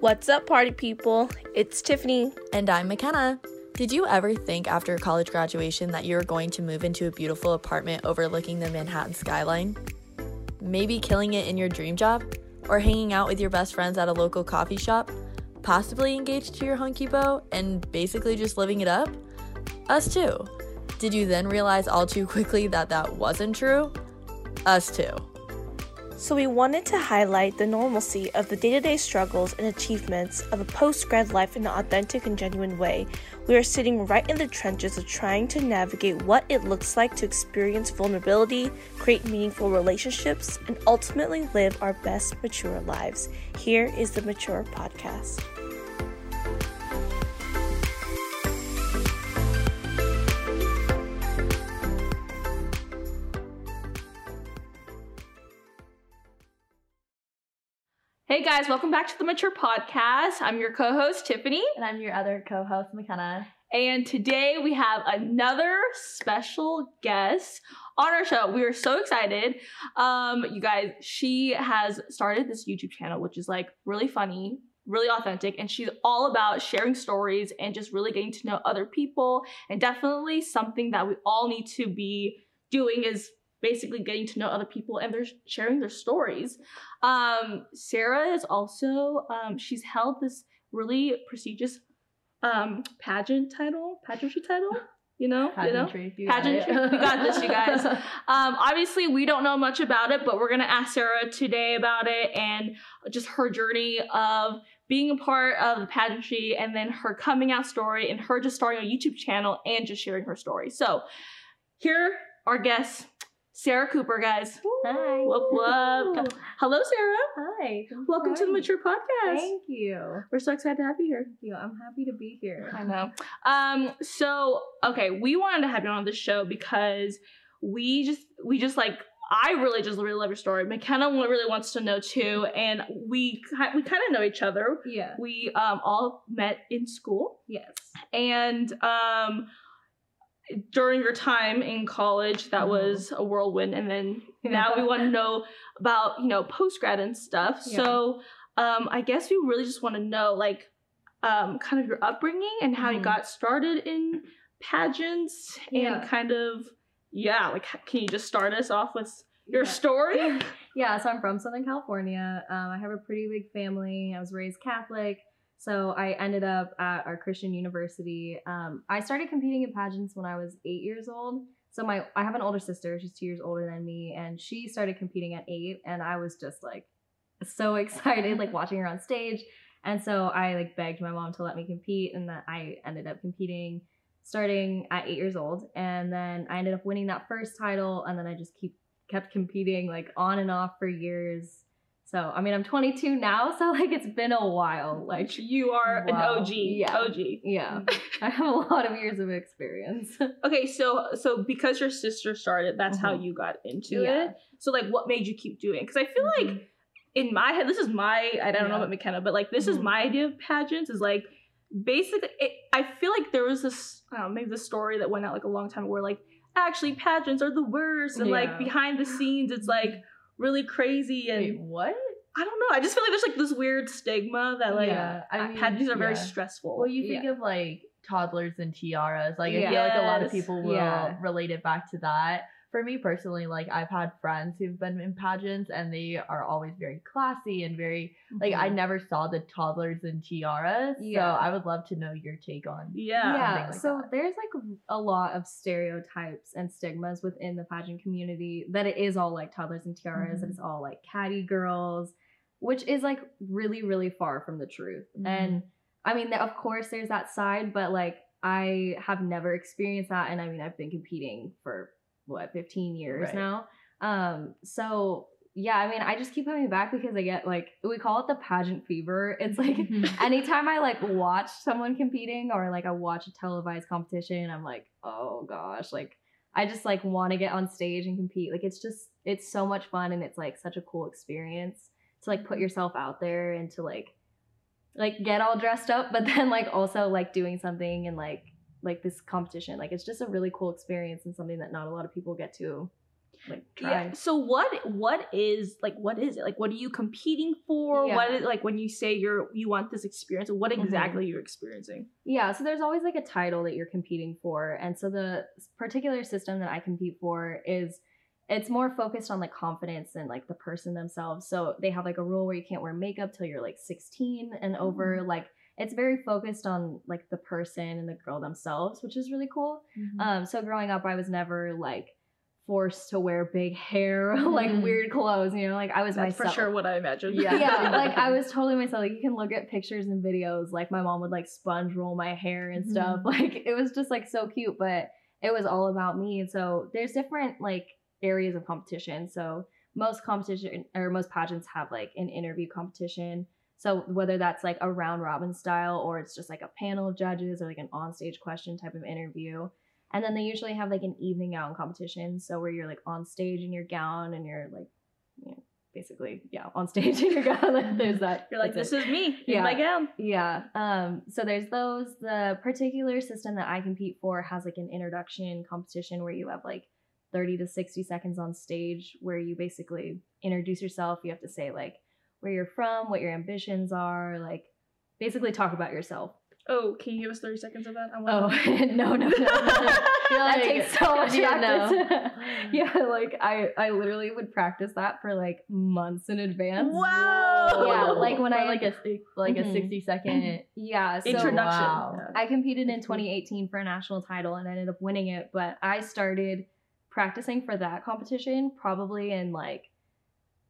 What's up, party people? It's Tiffany. And I'm McKenna. Did you ever think after college graduation that you were going to move into a beautiful apartment overlooking the Manhattan skyline? Maybe killing it in your dream job? Or hanging out with your best friends at a local coffee shop? Possibly engaged to your hunky beau and basically just living it up? Us too. Did you then realize all too quickly that that wasn't true? Us too. So, we wanted to highlight the normalcy of the day to day struggles and achievements of a post grad life in an authentic and genuine way. We are sitting right in the trenches of trying to navigate what it looks like to experience vulnerability, create meaningful relationships, and ultimately live our best mature lives. Here is the Mature Podcast. Hey guys, welcome back to the Mature Podcast. I'm your co host, Tiffany. And I'm your other co host, McKenna. And today we have another special guest on our show. We are so excited. Um, you guys, she has started this YouTube channel, which is like really funny, really authentic, and she's all about sharing stories and just really getting to know other people. And definitely something that we all need to be doing is basically getting to know other people and they're sharing their stories. Um, Sarah is also um, she's held this really prestigious um, pageant title, pageantry title. You know, pageantry. You know? pageantry. You got this, you guys. Um, obviously, we don't know much about it, but we're gonna ask Sarah today about it and just her journey of being a part of the pageantry and then her coming out story and her just starting a YouTube channel and just sharing her story. So, here our guests Sarah Cooper, guys. Hi. Whoop, whoop. Hello, Sarah. Hi. Welcome to the Mature Podcast. Thank you. We're so excited to have you here. Thank you. I'm happy to be here. I know. Um, so okay, we wanted to have you on the show because we just we just like I really just really love your story. McKenna really wants to know too, and we we kind of know each other. Yeah. We um all met in school. Yes. And um during your time in college that mm-hmm. was a whirlwind and then now we want to know about you know post grad and stuff yeah. so um i guess we really just want to know like um kind of your upbringing and how mm-hmm. you got started in pageants yeah. and kind of yeah like can you just start us off with your yeah. story yeah so i'm from southern california um, i have a pretty big family i was raised catholic so I ended up at our Christian university. Um, I started competing in pageants when I was eight years old. So my I have an older sister. She's two years older than me, and she started competing at eight, and I was just like so excited, like watching her on stage. And so I like begged my mom to let me compete, and that I ended up competing starting at eight years old, and then I ended up winning that first title, and then I just keep kept competing like on and off for years so I mean, I'm 22 now, so like it's been a while. Like you are wow. an OG. Yeah. OG. Yeah. I have a lot of years of experience. okay, so so because your sister started, that's mm-hmm. how you got into yeah. it. So like, what made you keep doing? Because I feel mm-hmm. like in my head, this is my I don't yeah. know about McKenna, but like this mm-hmm. is my idea of pageants. Is like basically, it, I feel like there was this I don't know maybe the story that went out like a long time ago where like actually pageants are the worst and yeah. like behind the scenes it's like really crazy and Wait, what? I don't know. I just feel like there's like this weird stigma that like yeah, I mean, pageants are yeah. very stressful. Well, you think yeah. of like toddlers and tiaras. Like I feel like a lot of people will relate it back to that for me personally, like I've had friends who've been in pageants and they are always very classy and very like mm-hmm. I never saw the toddlers and tiaras. Yeah. So I would love to know your take on yeah. Yeah. Like so that. there's like a lot of stereotypes and stigmas within the pageant community that it is all like toddlers and tiaras, mm-hmm. that it's all like catty girls, which is like really, really far from the truth. Mm-hmm. And I mean, of course there's that side, but like I have never experienced that. And I mean, I've been competing for what 15 years right. now. Um, so yeah, I mean, I just keep coming back because I get like we call it the pageant fever. It's like anytime I like watch someone competing or like I watch a televised competition, I'm like, oh gosh, like I just like want to get on stage and compete. Like it's just it's so much fun and it's like such a cool experience to like put yourself out there and to like like get all dressed up, but then like also like doing something and like like this competition. Like it's just a really cool experience and something that not a lot of people get to like try. Yeah. So what what is like what is it? Like what are you competing for? What Yeah. is like when you say you're you want this experience, what Mhm. exactly you're experiencing? Yeah, so there's always like a title that you're competing for. And so the particular system that I compete for is it's more focused on like confidence and like the person themselves. So they have like a rule where you can't wear makeup till you're like 16 and over. Like it's very focused on like the person and the girl themselves, which is really cool. Um, so growing up, I was never like forced to wear big hair, like Mhm. weird clothes. You know, like I was That's myself. for sure what I imagined. Yeah. yeah, like I was totally myself. Like you can look at pictures and videos. Like my mom would like sponge roll my hair and stuff. Like it was just like so cute, but it was all about me. And so there's different like areas of competition. So most competition or most pageants have like an interview competition. So whether that's like a round robin style or it's just like a panel of judges or like an onstage question type of interview. And then they usually have like an evening gown competition. So where you're like on stage in your gown and you're like, you know, basically, yeah, on stage in your gown. Like, there's that. You're like, this it. is me Yeah. in my gown. Yeah. Um, so there's those. The particular system that I compete for has like an introduction competition where you have like 30 to 60 seconds on stage where you basically introduce yourself. You have to say like where you're from, what your ambitions are, like basically talk about yourself. Oh, can you give us 30 seconds of that? I Oh want no, no, no. that takes so much yeah, no. practice. yeah, like I I literally would practice that for like months in advance. Wow. Yeah, like when For I like a like Mhm. a sixty second Yeah, so Introduction. Wow. Yeah. I competed in 2018 for a national title and ended up winning it, but I started practicing for that competition probably in like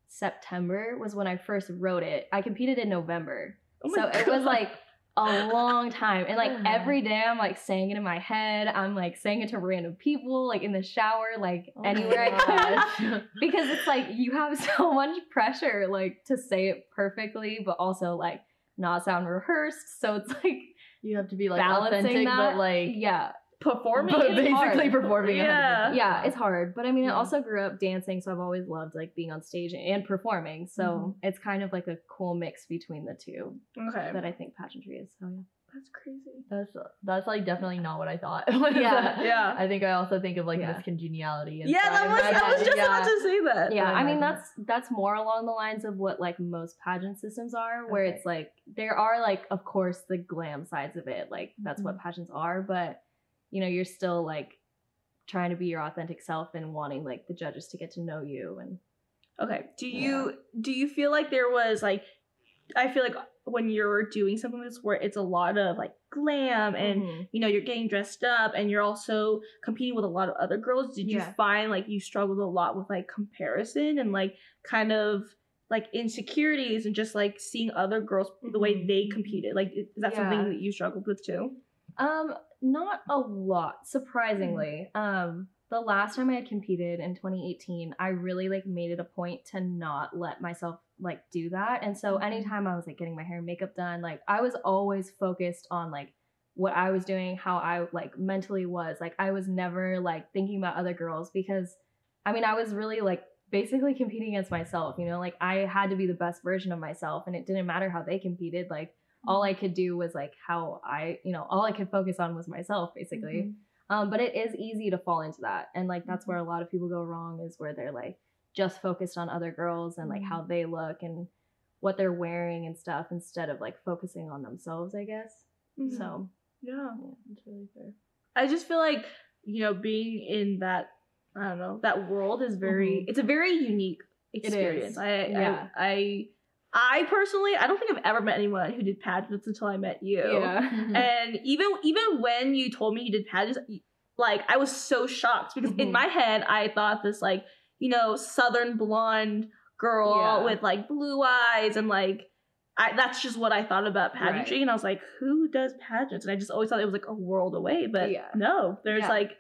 September was when I first wrote it. I competed in November. Oh so my it was like a long time. And like Oh. every day I'm like saying it in my head. I'm like saying it to random people, like in the shower, like Oh anywhere I could because it's like you have so much pressure like to say it perfectly but also like not sound rehearsed so it's like You have to be like balancing authentic, that but like yeah performing. but basically hard. performing. Yeah. 100%. yeah it's hard but i mean i also grew up dancing so i've always loved like being on stage and performing so Mhm. it's kind of like a cool mix between the two Okay. that i think pageantry is so yeah That's crazy. That's that's like definitely not what I thought. Yeah. Yeah. I think I also think of like Yeah. Miss Congeniality. And Yeah, so that was, I was just yeah. about to say that. yeah I i mean that's that's more along the lines of what like most pageant systems are where Okay. it's like there are like of course the glam sides of it like that's what Mm-hmm. pageants are but you know you're still like trying to be your authentic self and wanting like the judges to get to know you and Okay. Do you do you feel like there was like I feel like when you're doing something like this where it's a lot of like glam and Mhm. you know you're getting dressed up and you're also competing with a lot of other girls did you find like you struggled a lot with like comparison and like kind of like insecurities and just like seeing other girls the way Mhm. they competed like is that something that you struggled with too Um, not a lot, surprisingly. Um, the last time I had competed in 2018, I really like made it a point to not let myself like do that. And so Mhm. anytime I was like getting my hair and makeup done, like I was always focused on like what I was doing, how I like mentally was. Like I was never like thinking about other girls because I mean, I was really like basically competing against myself, you know, like I had to be the best version of myself and it didn't matter how they competed. Like all I could do was like how I, you know, all I could focus on was myself basically. Um, but it is easy to fall into that. And like that's where a lot of people go wrong is where they're like just focused on other girls and like how they look and what they're wearing and stuff instead of like focusing on themselves, I guess. So yeah It's really fair. I just feel like you know being in that I don't know that world is very Mhm. it's a very unique experience. I, Yeah. I I I personally I don't think I've ever met anyone who did pageants until I met you. Yeah. And even even when you told me you did pageants, like I was so shocked because in Mhm. my head I thought this like you know southern blonde girl Yeah. with like blue eyes and like I, that's just what I thought about pageantry, Right. and I was like, "Who does pageants?" And I just always thought it was like a world away, but Yeah. no, there's Yeah. like,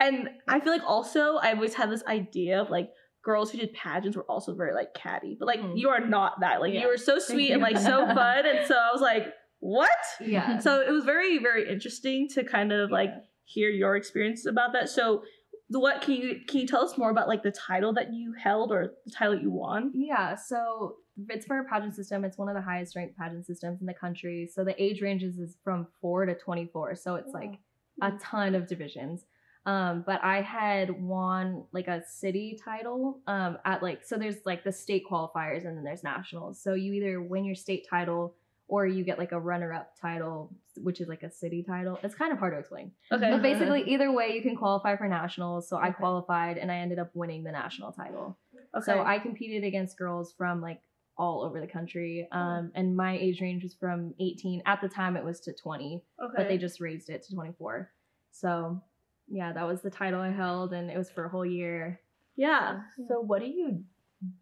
and I feel like also I always had this idea of like girls who did pageants were also very like catty, but like Mhm. you are not that. Like Yeah. you were so sweet and like so fun, and so I was like, "What?" yeah. So it was very very interesting to kind of like hear your experiences about that. So, what can you can you tell us more about like the title that you held or the title that you won? Yeah, so it's for a pageant system. It's one of the highest ranked pageant systems in the country. So the age ranges is from four to 24. So it's like a ton of divisions. Um, but I had won like a city title um, at like so there's like the state qualifiers and then there's nationals. So you either win your state title or you get like a runner-up title, which is like a city title. It's kind of hard to explain. Okay. But basically, either way, you can qualify for nationals. So I qualified and I ended up winning the national title. Okay. So I competed against girls from like all over the country. Um, and my age range was from 18. At the time, it was to 20, okay. but they just raised it to 24. So yeah, that was the title I held, and it was for a whole year. yeah. So what do you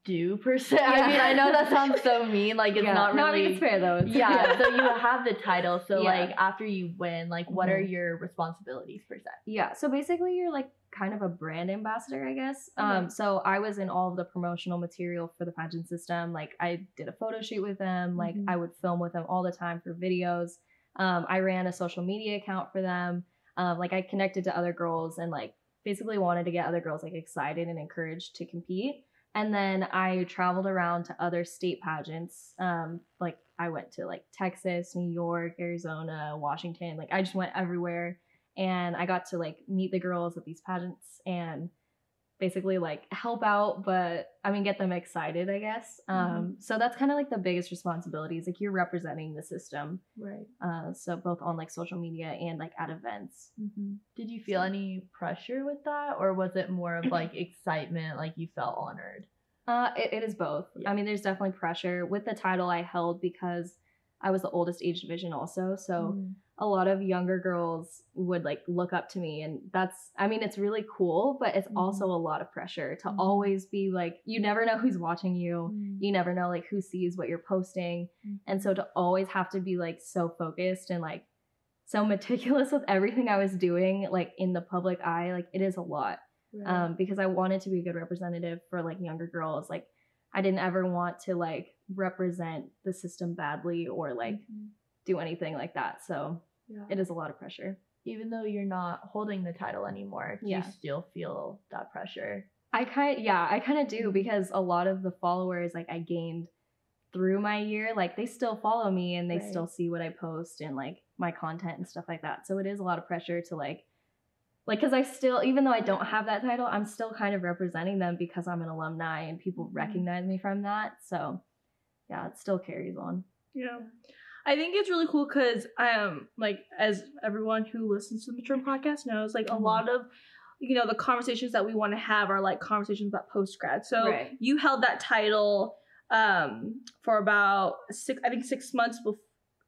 do per se? I mean, I know that sounds so mean. Like it's Yeah. not No, really. I mean it's fair though. It's- yeah. So you have the title. So Yeah. like after you win, like what are Mhm. your responsibilities per se? Yeah, so basically you're like kind of a brand ambassador, I guess. Okay. Um so I was in all of the promotional material for the pageant system. Like I did a photo shoot with them, like Mhm. I would film with them all the time for videos. Um I ran a social media account for them. Um like I connected to other girls and like basically wanted to get other girls like excited and encouraged to compete. And then I traveled around to other state pageants. Um like I went to like Texas, New York, Arizona, Washington. Like I just went everywhere and I got to like meet the girls at these pageants and basically like help out, but I mean get them excited, I guess. Um, so that's kind of like the biggest responsibilities. Like you're representing the system, Right. uh, so both on like social media and like at events. Mm-hmm. Did you feel So- any pressure with that, or was it more of like excitement, like you felt honored? Uh, it, it is both. Yeah. I mean, there's definitely pressure with the title I held because I was the oldest age division also. So Mm. A lot of younger girls would like look up to me and that's i mean it's really cool but it's also a lot of pressure to Mhm. always be like you never know who's watching you Mm. you never know like who sees what you're posting and so to always have to be like so focused and like so meticulous with everything i was doing like in the public eye like it is a lot um, because I wanted to be a good representative for like younger girls. Like I didn't ever want to like represent the system badly or like Mhm. do anything like that. So Yeah. it is a lot of pressure. Even though you're not holding the title anymore, do Yeah. you still feel that pressure? I kind yeah, I kind of do because a lot of the followers like I gained through my year, like they still follow me and they Right. still see what I post and like my content and stuff like that. So it is a lot of pressure to like like cuz I still even though I don't have that title, I'm still kind of representing them because I'm an alumni and people Mhm. recognize me from that. So yeah, it still carries on. Yeah. I think it's really cool because um like as everyone who listens to the Mature podcast knows, like Mhm. a lot of you know the conversations that we want to have are like conversations about post grad. So Right. you held that title um for about six I think six months before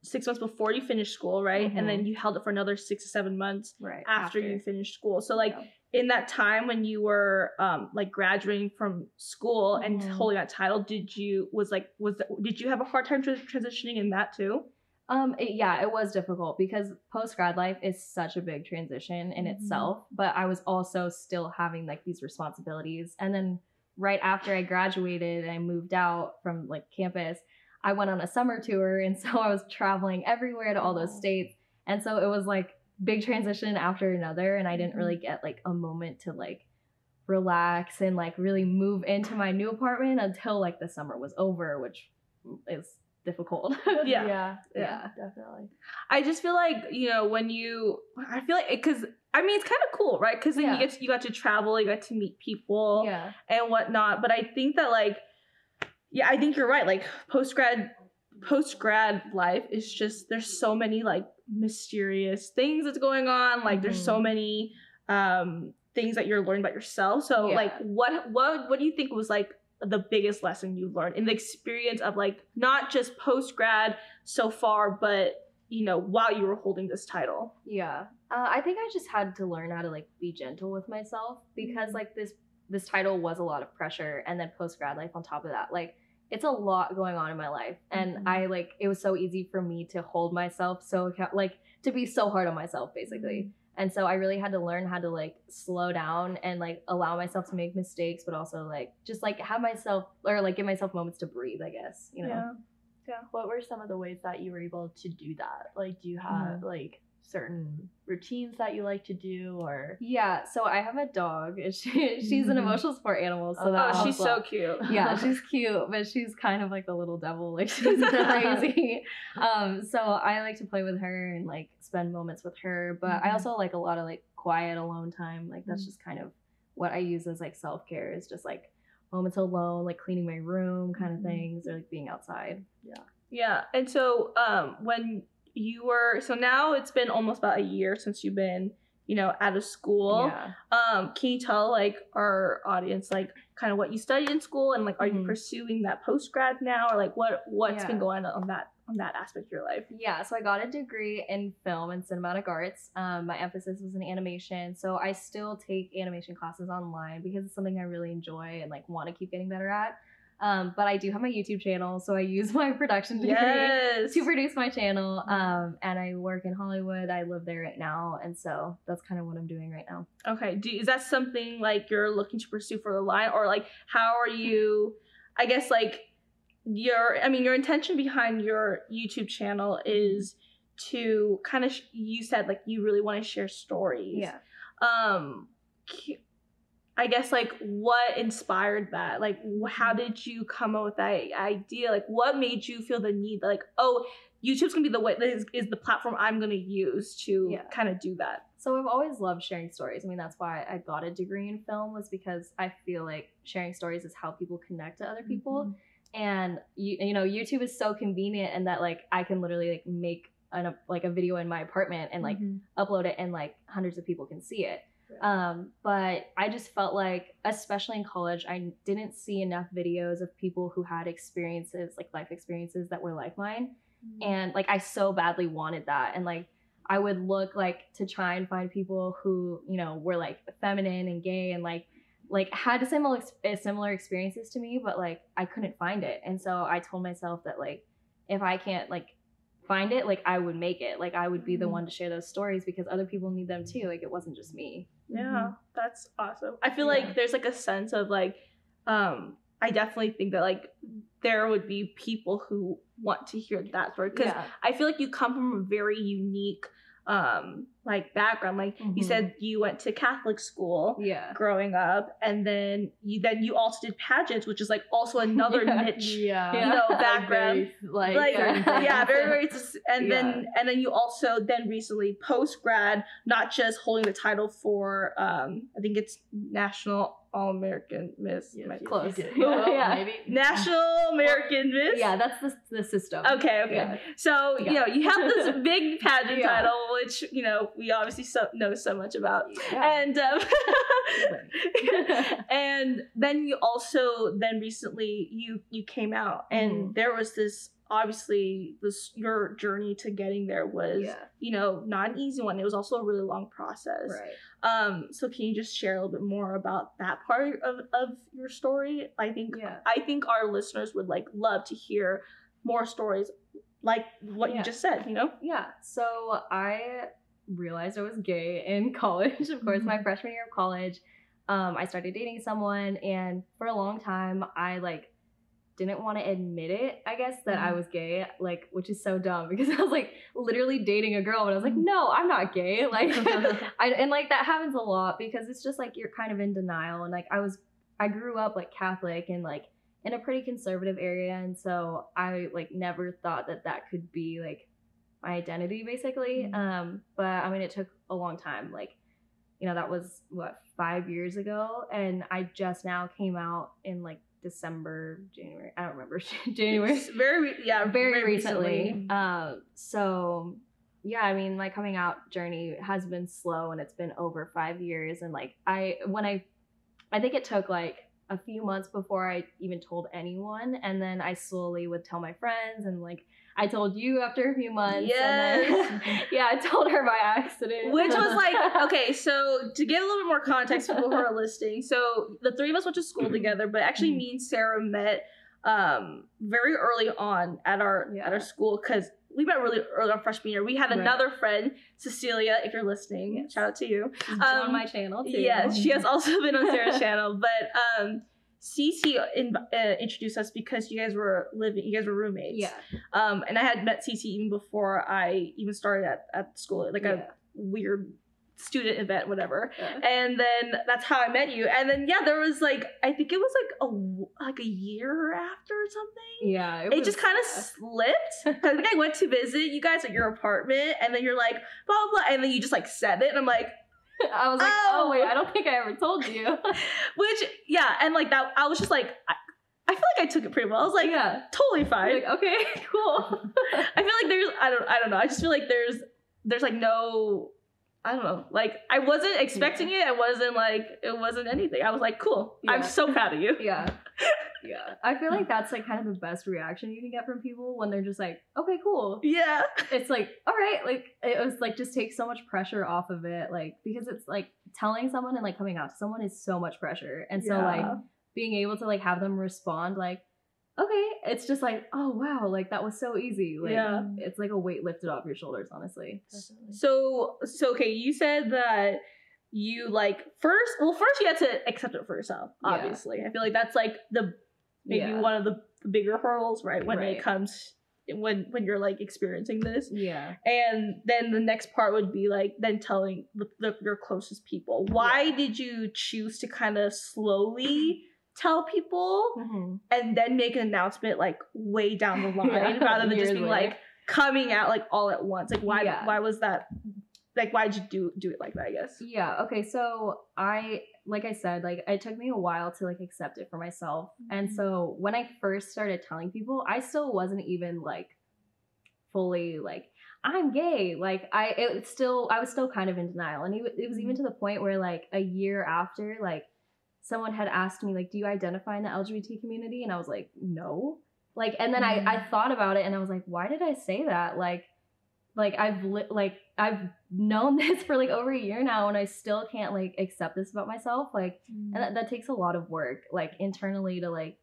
six months before you finished school, right? And then you held it for another six to seven months Right. after, you finished school. So like in that time when you were um like graduating from school and Mhm. holding that title did you was like was the, did you have a hard time tran- transitioning in that too Um, it- yeah, it was difficult because post grad life is such a big transition in Mhm. itself. But I was also still having like these responsibilities, and then right after I graduated and I moved out from like campus, I went on a summer tour, and so I was traveling everywhere to all those oh. states, and so it was like big transition after another, and I didn't really mm-hmm. get like a moment to like relax and like really move into my new apartment until like the summer was over, which is difficult. Yeah. yeah, Yeah. definitely. i just feel like you know when you i feel like because i mean it's kind of cool right because then Yeah. you get to, you got to travel you got to meet people yeah. and whatnot but i think that like yeah i think you're right like post grad post grad life is just there's so many like mysterious things that's going on like there's so Mhm. many um things that you're learning about yourself so Yeah. like what what what do you think was like the biggest lesson you've learned in the experience of like not just post grad so far but you know while you were holding this title Yeah. Uh, I think I just had to learn how to like be gentle with myself because like this this title was a lot of pressure and then post grad life on top of that. Like it's a lot going on in my life and Mhm. I like it was so easy for me to hold myself so account- like to be so hard on myself basically. And so I really had to learn how to like slow down and like allow myself to make mistakes but also like just like have myself or like give myself moments to breathe, I guess, you know. yeah, yeah. what were some of the ways that you were able to do that? Like, do you have like certain routines that you like to do, or Yeah, so I have a dog. and She, she's an Mhm. emotional support animal, so Oh, that oh she's a so cute yeah, she's cute, but she's kind of like the little devil. Like she's crazy. um, so I like to play with her and like spend moments with her. But I Mhm. also like a lot of like quiet alone time. Like that's Mhm. just kind of what I use as like self care is just like moments alone, like cleaning my room kind of Mhm. things or like being outside. Yeah. Yeah. And so um when you were so now it's been almost about a year since you've been, you know, out of school. Yeah. Um, can you tell like our audience like kind of what you studied in school and like are you Mhm. pursuing that post grad now or like what what's been going on on that on that aspect of your life? Yeah, so I got a degree in film and cinematic arts. Um, my emphasis was in animation, so I still take animation classes online because it's something I really enjoy and like want to keep getting better at. Um, but I do have my YouTube channel, so I use my production degree Yes. to produce my channel. Um, and I work in Hollywood. I live there right now, and so that's kind of what I'm doing right now. Okay. Do, is that something like you're looking to pursue for the line, or like how are you? I guess like your, I mean, your intention behind your YouTube channel is to kind of. Sh- you said like you really want to share stories. Yeah. Um, I guess like what inspired that? Like, how did you come up with that idea? Like, what made you feel the need? Like, oh, YouTube's gonna be the way is, is the platform I'm gonna use to Yeah. kind of do that. So I've always loved sharing stories. I mean, that's why I got a degree in film was because I feel like sharing stories is how people connect to other people. And you, you know, YouTube is so convenient and that like I can literally like make an like a video in my apartment and like Mhm. upload it and like hundreds of people can see it. Um, but I just felt like, especially in college, I didn't see enough videos of people who had experiences, like life experiences that were like mine. And like I so badly wanted that. And like I would look like to try and find people who you know were like feminine and gay and like like had similar eh, similar experiences to me but like I couldn't find it. And so I told myself that like if I can't like find it like I would make it like I would be the Mhm. one to share those stories because other people need them too like it wasn't just me Yeah, that's awesome. I feel Yeah. like there's like a sense of like, um, I definitely think that like there would be people who want to hear that story because yeah I feel like you come from a very unique, um, like background. Like you Mhm. said, you went to Catholic school yeah growing up, and then you then you also did pageants, which is like also another Yeah. niche. Yeah. You know, background. very, like, Like Yeah. yeah, very very. And then and then you also then recently post grad, not just holding the title for um I think it's National All American Miss Yes, Close. you. Yeah. Maybe. National American Miss. yeah that's the, the system Okay, okay. Yeah. So you know you have this big pageant Yeah. title, which you know we obviously so, know so much about, Yeah. and um, and then you also then recently you you came out, and Mhm. there was this obviously this your journey to getting there was yeah you know not an easy one. It was also a really long process. right Um, so can you just share a little bit more about that part of, of your story? I think Yeah. I think our listeners would like love to hear more stories like what Yeah. you just said, you know? Yeah. So I realized I was gay in college. Of course, my freshman year of college, um, I started dating someone, and for a long time, I like didn't want to admit it. I guess that I Mhm. was gay, like, which is so dumb because I was like literally dating a girl, but I was like, no, I'm not gay. Like, I and like that happens a lot because it's just like you're kind of in denial, and like I was, I grew up like Catholic and like in a pretty conservative area and so i like never thought that that could be like my identity basically Mhm. um but i mean it took a long time like you know that was what five years ago and i just now came out in like december january i don't remember january It's very yeah, very, recently. recently. Um, so yeah, I mean, my coming out journey has been slow, and it's been over five years. And like, I when I, I think it took like a few months before I even told anyone, and then I slowly would tell my friends, and like I told you after a few months. Then, yeah, I told her by accident. Which was like, okay, so to give a little bit more context for people who are listening, so the three of us went to school together, but actually me and Sarah met um very early on at our at our school because we met really early on freshman year. We had Right. another friend, Cecilia, if you're listening, Yes. shout out to you. She's on um, my channel too. Yes, she has also been on Sarah's channel, but um Cece in, uh, introduced us because you guys were living, you guys were roommates. Yeah. Um, and I had met Cece even before I even started at, at school, like a weird student event, whatever. Yeah. And then that's how I met you. And then yeah, there was like I think it was like a like a year after or something. Yeah. It, was- just kind of yeah. slipped. I think I went to visit you guys at your apartment, and then you're like blah blah, blah and then you just like said it, and I'm like, I was like, oh. Oh. wait, I don't think I ever told you. Which yeah, and like that, I was just like, I, I feel like I took it pretty well. I was like, yeah. totally fine. Like, okay, cool. I feel like there's I don't I don't know. I just feel like there's there's like no I don't know. Like I wasn't expecting it. I wasn't like it wasn't anything. I was like, cool. I'm so proud of you. yeah. Yeah. I feel like that's like kind of the best reaction you can get from people when they're just like, okay, cool. Yeah. It's like, all right, like it was like just takes so much pressure off of it. Like because it's like telling someone and like coming out to someone is so much pressure. And so like being able to like have them respond like, okay, it's just like, oh wow, like that was so easy. Like Yeah. it's like a weight lifted off your shoulders, honestly. So so okay, you said that you like first well first you had to accept it for yourself, Yeah. obviously. I feel like that's like the maybe Yeah. one of the bigger hurdles, right? When Right. it comes when when you're like experiencing this. Yeah. And then the next part would be like then telling the, the, your closest people. Why did you choose to kind of slowly tell people Mm-hmm. and then make an announcement like way down the line Yeah, rather than just being later. like coming out like all at once? Like why Yeah. why was that like why did you do do it like that, I guess? Yeah, okay. So I like I said, like it took me a while to like accept it for myself. And Mhm. so when I first started telling people, I still wasn't even like fully like I'm gay. Like I it still I was still kind of in denial. And it, it was even to the point where like a year after like someone had asked me like do you identify in the LGBT community? And I was like, "No." Like and then I I thought about it and I was like, "Why did I say that?" Like like I've li- like I've known this for like over a year now and I still can't like accept this about myself like and that, that takes a lot of work like internally to like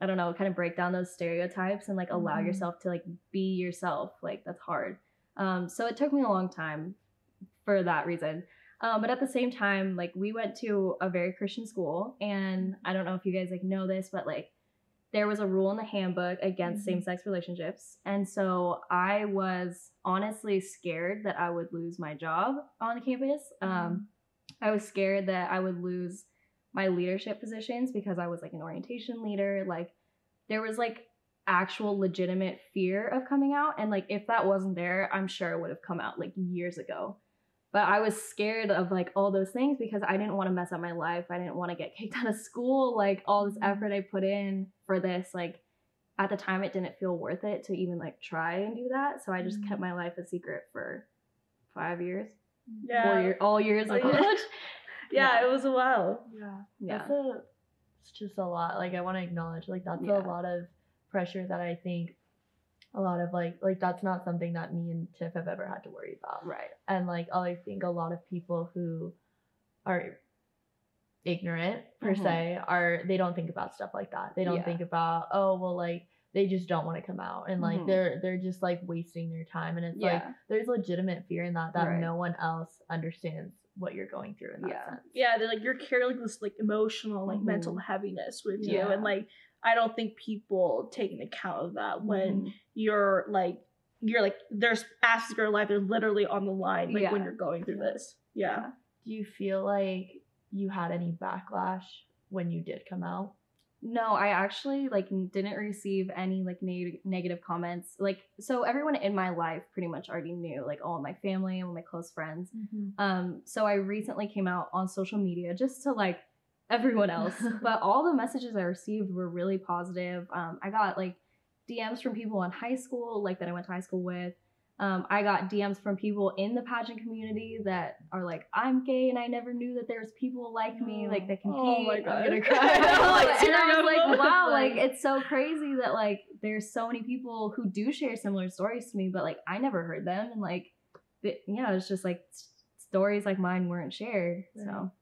I don't know kind of break down those stereotypes and like allow Mhm. yourself to like be yourself like that's hard um so it took me a long time for that reason um, but at the same time like we went to a very Christian school and I don't know if you guys like know this but like there was a rule in the handbook against Mhm. same-sex relationships and so i was honestly scared that i would lose my job on campus. Um, i was scared that i would lose my leadership positions because i was like an orientation leader. Like there was like actual legitimate fear of coming out and like if that wasn't there i'm sure it would have come out like years ago but I was scared of like all those things because I didn't want to mess up my life. I didn't want to get kicked out of school. Like all this Mhm. effort I put in for this, like at the time it didn't feel worth it to even like try and do that. So I just Mhm. kept my life a secret for five years, Yeah. four years, all years of Oh, yeah. college. yeah, Yeah. it was a while. Yeah. Yeah. That's a it's just a lot. Like I want to acknowledge like that's Yeah. a lot of pressure that I think a lot of like like that's not something that me and Tiff have ever had to worry about. Right. And like I think a lot of people who are ignorant per Mhm. se are they don't think about stuff like that. They don't Yeah. think about oh well like they just don't want to come out and like Mhm. they're they're just like wasting their time and it's like there's legitimate fear in that that Right. no one else understands what you're going through in that Yeah. sense. Yeah, they're like you're carrying this like emotional, like Mhm. mental heaviness with you. And like I don't think people take an account of that when Mhm. you're like you're like there's aspects of your life that are literally on the line like when you're going through this. Yeah. Do you feel like you had any backlash when you did come out? No, I actually like didn't receive any like neg- negative comments. Like so everyone in my life pretty much already knew, like all my family and my close friends. Um so I recently came out on social media just to like everyone else, but all the messages I received were really positive. Um I got like DMs from people in high school like that I went to high school with. Um, I got DMs from people in the pageant community that are like, I'm gay and I never knew that there was people like me, like that Oh compete. my I'm God. gonna cry. Like, and I was like, wow, like- it's so crazy that like there's so many people who do share similar stories to me, but like I never heard them, and like, the, yeah, it's just like stories like mine weren't shared. So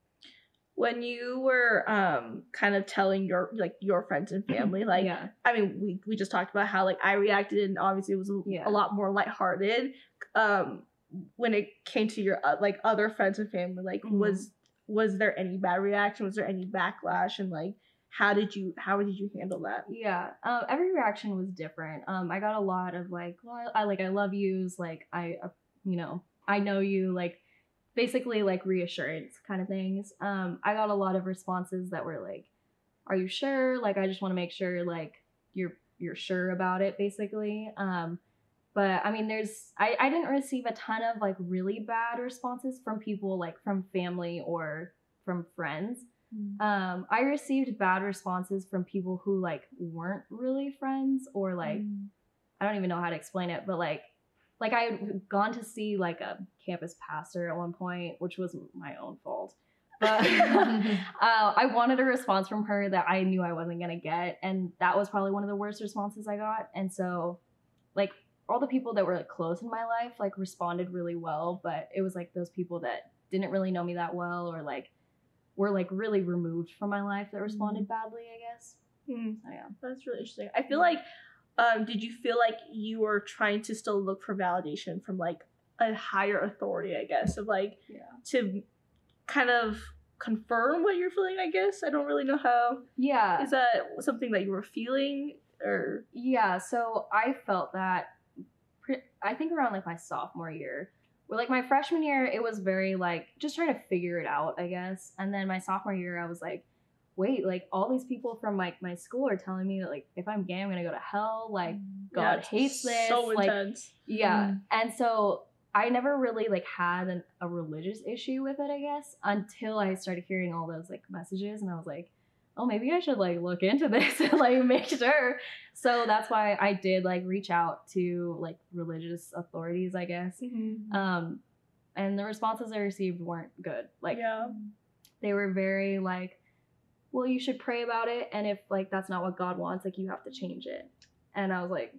When you were um kind of telling your like your friends and family, like yeah, I mean, we, we just talked about how like I reacted and obviously it was a, Yeah. a lot more lighthearted. Um, when it came to your uh, like other friends and family, like Mhm. was was there any bad reaction? Was there any backlash? And like, how did you how did you handle that? Yeah, um, every reaction was different. Um, I got a lot of like, well, I like, I love yous, like, I, uh, you know, I know you, like, basically like reassurance kind of things. Um, I got a lot of responses that were like, "Are you sure?" Like, I just want to make sure, like, you're you're sure about it, basically. Um, but I mean, there's I I didn't receive a ton of like really bad responses from people like from family or from friends. Um, I received bad responses from people who like weren't really friends or like I don't even know how to explain it, but like like I had gone to see like a campus pastor at one point, which was my own fault. But uh, I wanted a response from her that I knew I wasn't gonna get, and that was probably one of the worst responses I got. And so, like all the people that were like close in my life, like responded really well, but it was like those people that didn't really know me that well or like were like really removed from my life that responded badly. I guess. Mm, So yeah. that's really interesting. I feel like, um, did you feel like you were trying to still look for validation from like a higher authority? I guess of like Yeah. to kind of confirm what you're feeling. I guess I don't really know how. Yeah. Is that something that you were feeling or? Yeah, so I felt that pre- I think around like my sophomore year. Where like my freshman year, it was very like just trying to figure it out, I guess. And then my sophomore year, I was like, wait, like all these people from like my school are telling me that like if I'm gay, I'm gonna go to hell. Like God Yeah, hates this. So like intense. yeah. And so I never really like had an, a religious issue with it, I guess, until I started hearing all those like messages and I was like, oh, maybe I should like look into this and like make sure. So that's why I did like reach out to like religious authorities, I guess. Mhm. Um and the responses I received weren't good. Like yeah. they were very like, well, you should pray about it and if like that's not what God wants, like you have to change it. And I was like,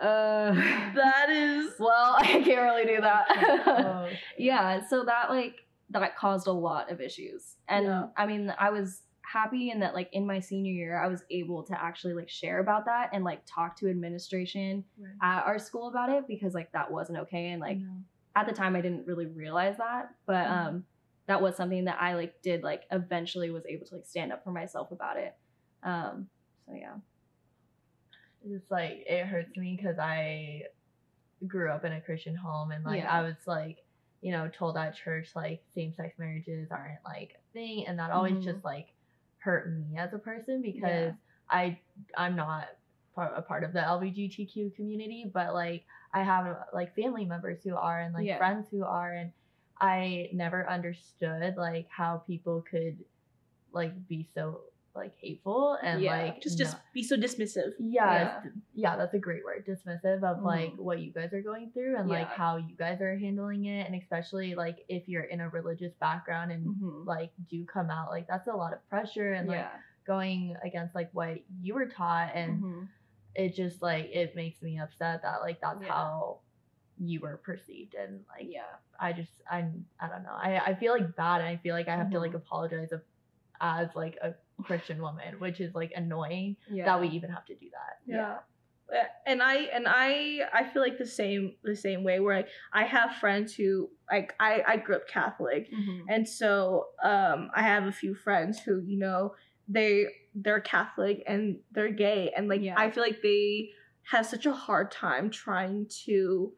uh That is. well, I can't really do that. Oh, yeah, so that like that caused a lot of issues. And Yeah. I mean, I was happy in that like in my senior year, I was able to actually like share about that and like talk to administration at our school about it because like that wasn't okay and like at the time I didn't really realize that, but Mhm. um that was something that I like did like eventually was able to like stand up for myself about it. Um so yeah. it's like it hurts me because I grew up in a Christian home and like Yeah. I was like, you know, told at church like same sex marriages aren't like a thing, and that always Mhm. just like hurt me as a person because Yeah. I I'm not part, a part of the LGBTQ community, but like I have like family members who are and like Yeah. friends who are, and I never understood like how people could like be so like hateful and Yeah. like Just not- just be so dismissive. yeah, Yeah. yeah, yeah, that's a great word. Dismissive of like Mhm. what you guys are going through and like how you guys are handling it, and especially like if you're in a religious background and Mhm. like do come out, like that's a lot of pressure and like yeah. going against like what you were taught, and Mhm. it just like it makes me upset that like that's Yeah. how you were perceived, and like yeah. I just I'm I don't know, I I feel like bad, and I feel like I have to like Mhm. apologize of, as like a Christian woman, which is like annoying Yeah. that we even have to do that. yeah Uh, and i and i i feel like the same the same way where like i have friends who like i i grew up catholic Mhm. and so um i have a few friends who you know they they're catholic and they're gay and like Yeah. i feel like they have such a hard time trying to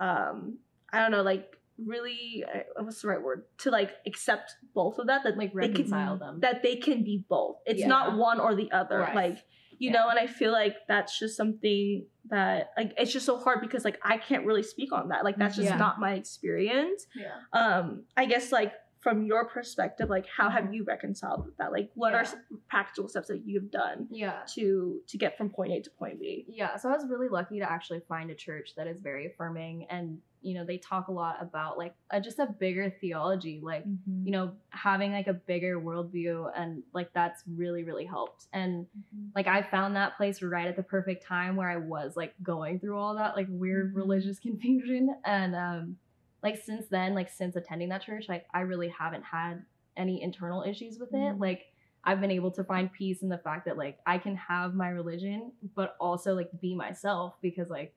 um i don't know like really uh, what's the right word to like accept both of that that Like they can- reconcile them. that they can be both it's Yeah. not one or the other Right. like you Yeah. know and i feel like that's just something that like it's just so hard because like i can't really speak on that like that's just Yeah. not my experience yeah. um i guess like from your perspective like how have you reconciled with that like what are Yeah. s- practical steps that you've done Yeah. to to get from point a to point b Yeah, so I was really lucky to actually find a church that is very affirming and you know, they talk a lot about like a, just a bigger theology, like Mm-hmm. you know, having like a bigger worldview and like that's really, really helped. And like I found that place right at the perfect time where I was like going through all that like weird Mhm. religious confusion. And um like since then, like since attending that church, like I really haven't had any internal issues with it. Mhm. Like I've been able to find peace in the fact that like I can have my religion, but also like be myself because like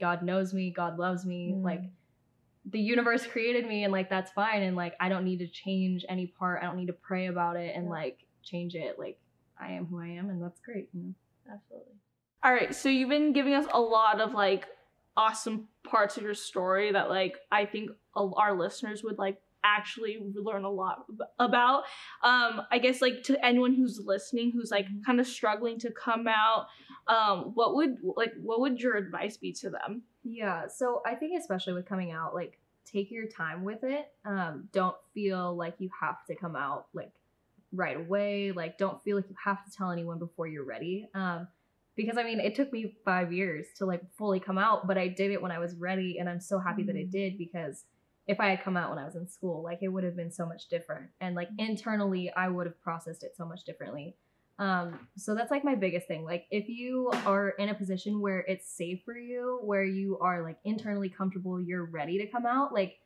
God knows me, God loves me, Mm. like the universe created me and like that's fine and like I don't need to change any part. I don't need to pray about it and Yeah. like change it. Like I am who I am and that's great. You know? Absolutely. all right so you've been giving us a lot of like awesome parts of your story that like i think our listeners would like actually learn a lot about. Um, I guess like to anyone who's listening, who's like kind of struggling to come out, um, what would like what would your advice be to them? Yeah, so I think especially with coming out, like take your time with it. Um, don't feel like you have to come out like right away. Like don't feel like you have to tell anyone before you're ready. Um, because I mean, it took me five years to like fully come out, but I did it when I was ready, and I'm so happy that I did because if I had come out when I was in school, like it would have been so much different, and like internally, I would have processed it so much differently. Um, so that's like my biggest thing. Like if you are in a position where it's safe for you, where you are like internally comfortable, you're ready to come out, like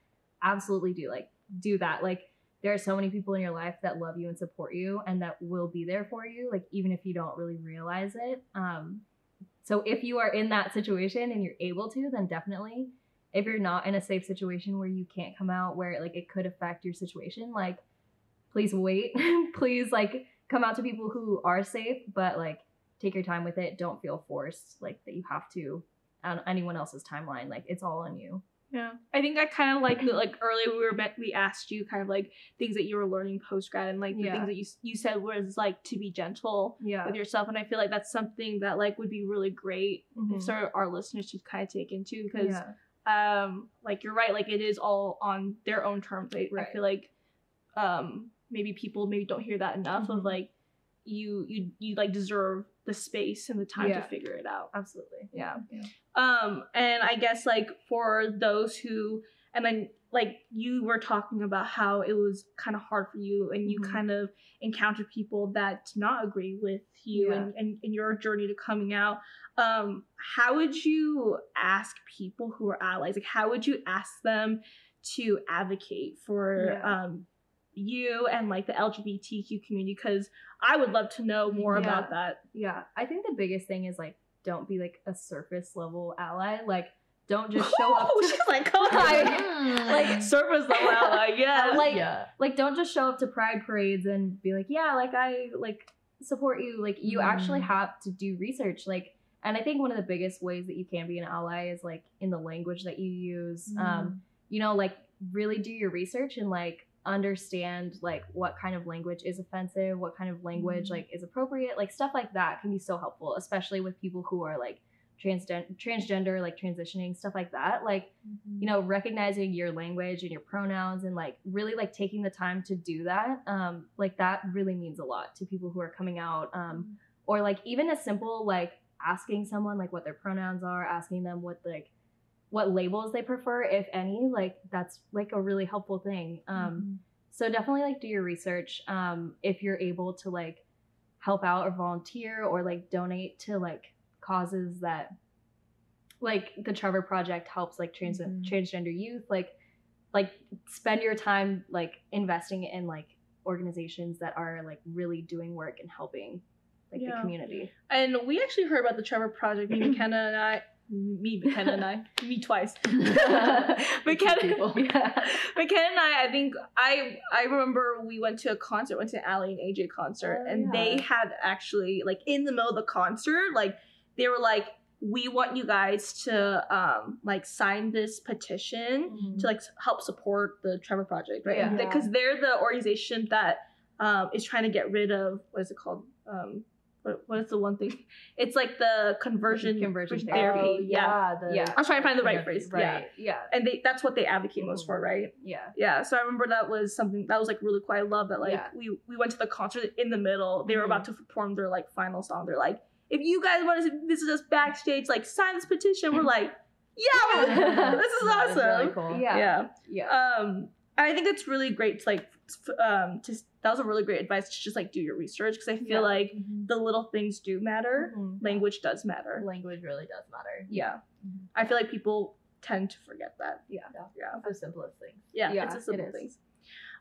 absolutely do like do that. Like there are so many people in your life that love you and support you and that will be there for you, like even if you don't really realize it. Um, so if you are in that situation and you're able to, then definitely. If you're not in a safe situation where you can't come out, where like it could affect your situation, like please wait. please like come out to people who are safe, but like take your time with it. Don't feel forced like that you have to on anyone else's timeline. Like it's all on you. Yeah, I think I kind of like the like earlier we were met, we asked you kind of like things that you were learning post grad and like the Yeah. things that you you said was like to be gentle Yeah. with yourself, and I feel like that's something that like would be really great Mhm. for our, our listeners to kind of take into because yeah. um like you're right like it is all on their own terms. I, I Right. feel like um maybe people maybe don't hear that enough of Mhm. like you you you like deserve the space and the time Yeah. to figure it out. Absolutely. Yeah. Yeah. Um, and I guess like for those who, and then like you were talking about how it was kind of hard for you, and you Mhm. kind of encountered people that did not agree with you Yeah. and, and, and your journey to coming out. Um, how would you ask people who are allies? Like, how would you ask them to advocate for Yeah. um you and like the LGBTQ community? Because I would love to know more Yeah. about that. Yeah. I think the biggest thing is like don't be like a surface level ally. Like don't just show up Oh, to she's like, come on. Like- surface level ally, yeah. like yeah. like don't just show up to pride parades and be like yeah like i like support you like you actually Mm. have to do research like and i think one of the biggest ways that you can be an ally is like in the language that you use um you know like really do your research and like understand like what kind of language is offensive what kind of language Mhm. like is appropriate like stuff like that can be so helpful especially with people who are like transgen- transgender like transitioning stuff like that like you know recognizing your language and your pronouns and like really like taking the time to do that um like that really means a lot to people who are coming out um or like even a simple like asking someone like what their pronouns are asking them what like what labels they prefer if any like that's like a really helpful thing um so definitely like do your research um if you're able to like help out or volunteer or like donate to like causes that like the Trevor Project helps like trans- Mhm. transgender youth like like spend your time like investing in like organizations that are like really doing work and helping like Yeah. the community. And we actually heard about the Trevor Project. Me, McKenna, and I. Me, McKenna, and I. Me twice. McKenna. Yeah. McKenna and I. I think I. I remember we went to a concert. Went to Aly and AJ concert, Oh, and they had actually like in the middle of the concert, like they were like, "We want you guys to um like sign this petition to like help support the Trevor Project, right? Yeah. Because they're the organization that um, is trying to get rid of what is it called? Um, what, what is the one thing? It's like the conversion Conversion therapy. therapy. Oh, yeah. yeah. The, Yeah. I was trying to find the right phrase. Right. Yeah, Yeah. and they that's what they advocate most for, right? Yeah. Yeah. So I remember that was something that was like really cool. I love that. Like Yeah. we we went to the concert in the middle. They were Mhm. about to perform their like final song. They're like, if you guys want to visit us backstage, like sign this petition. We're like, yeah, this is That is awesome. really cool. Yeah. yeah. Yeah. um i think it's really great to like um to that was a really great advice to just like do your research because i feel Yeah. like Mhm. the little things do matter Mhm. language does matter Language really does matter. yeah Mhm. i feel like people tend to forget that Yeah. yeah The simplest things. yeah, Yeah, it's the it simple is. things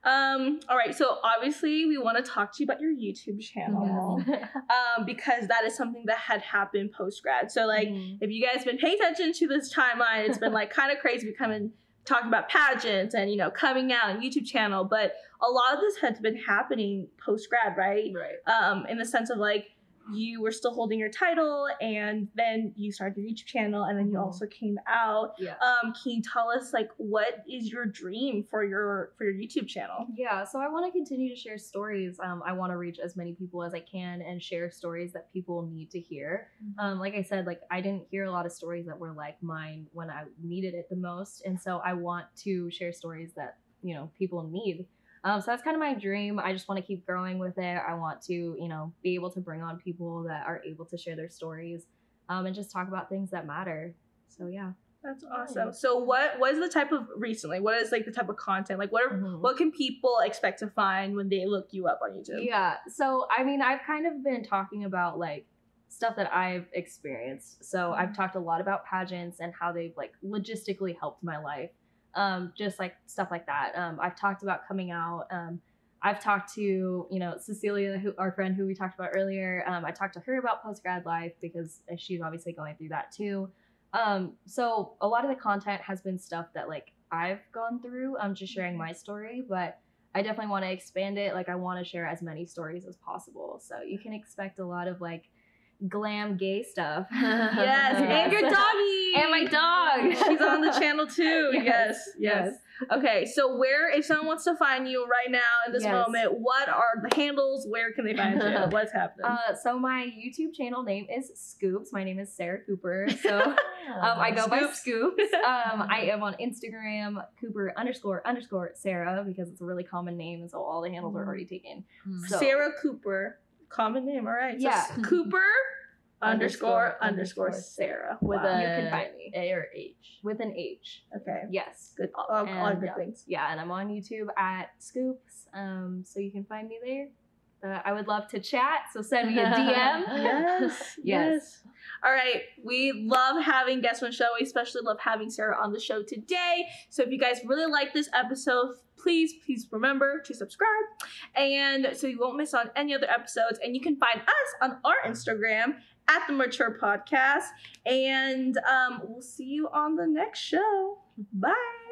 um all right so obviously we want to talk to you about your youtube channel um because that is something that had happened post grad so like Mhm. if you guys been paying attention to this timeline, it's been like kind of crazy becoming talking about pageants and you know coming out and YouTube channel, but a lot of this has been happening post grad, right? Right. Um, in the sense of like you were still holding your title, and then you started your YouTube channel, and then you Mhm. also came out. Yeah. Um, can you tell us like what is your dream for your for your YouTube channel? Yeah, so I want to continue to share stories. Um, I want to reach as many people as I can and share stories that people need to hear. Um, like I said, like I didn't hear a lot of stories that were like mine when I needed it the most, and so I want to share stories that you know people need. Um, so that's kind of my dream. I just want to keep growing with it. I want to, you know, be able to bring on people that are able to share their stories, um, and just talk about things that matter. So yeah. That's awesome. So what what is the type of recently? What is like the type of content? Like what are Mhm. what can people expect to find when they look you up on YouTube? Yeah. So, I mean, I've kind of been talking about like stuff that I've experienced. So, I've talked a lot about pageants and how they've like logistically helped my life. Um, just like stuff like that. Um, I've talked about coming out. Um, I've talked to, you know, Cecilia, who our friend who we talked about earlier. Um, I talked to her about post grad life because she's obviously going through that too. Um, so a lot of the content has been stuff that like I've gone through. I'm just sharing my story, but I definitely want to expand it. Like I want to share as many stories as possible. So you can expect a lot of like glam gay stuff. Yes, and your doggy. And my dog. She's on the channel too. Yes, Yes, yes. Okay, so where, if someone wants to find you right now in this Yes. moment, what are the handles? Where can they find you? What's happening? Uh, so my YouTube channel name is Scoops. My name is Sarah Cooper. So um, I go by Scoops. Scoops. Um, I am on Instagram, Cooper underscore underscore Sarah because it's a really common name, and so all the handles are already taken. So- Sarah Cooper, common name. All right. So Yeah. Cooper underscore Underscore, underscore Sarah With Wow. a You can find me A or H. with an H. okay. Yes. Good. All, all And, good yeah. things. Yeah, and I'm on YouTube at Scoops. Um, so you can find me there. Uh, I would love to chat, so send me a DM. Yes. yes. All right. We love having guests on the show. We especially love having Sarah on the show today. So if you guys really like this episode, please, please remember to subscribe. And so you won't miss on any other episodes. And you can find us on our Instagram at the Mature Podcast. And um, we'll see you on the next show. Bye.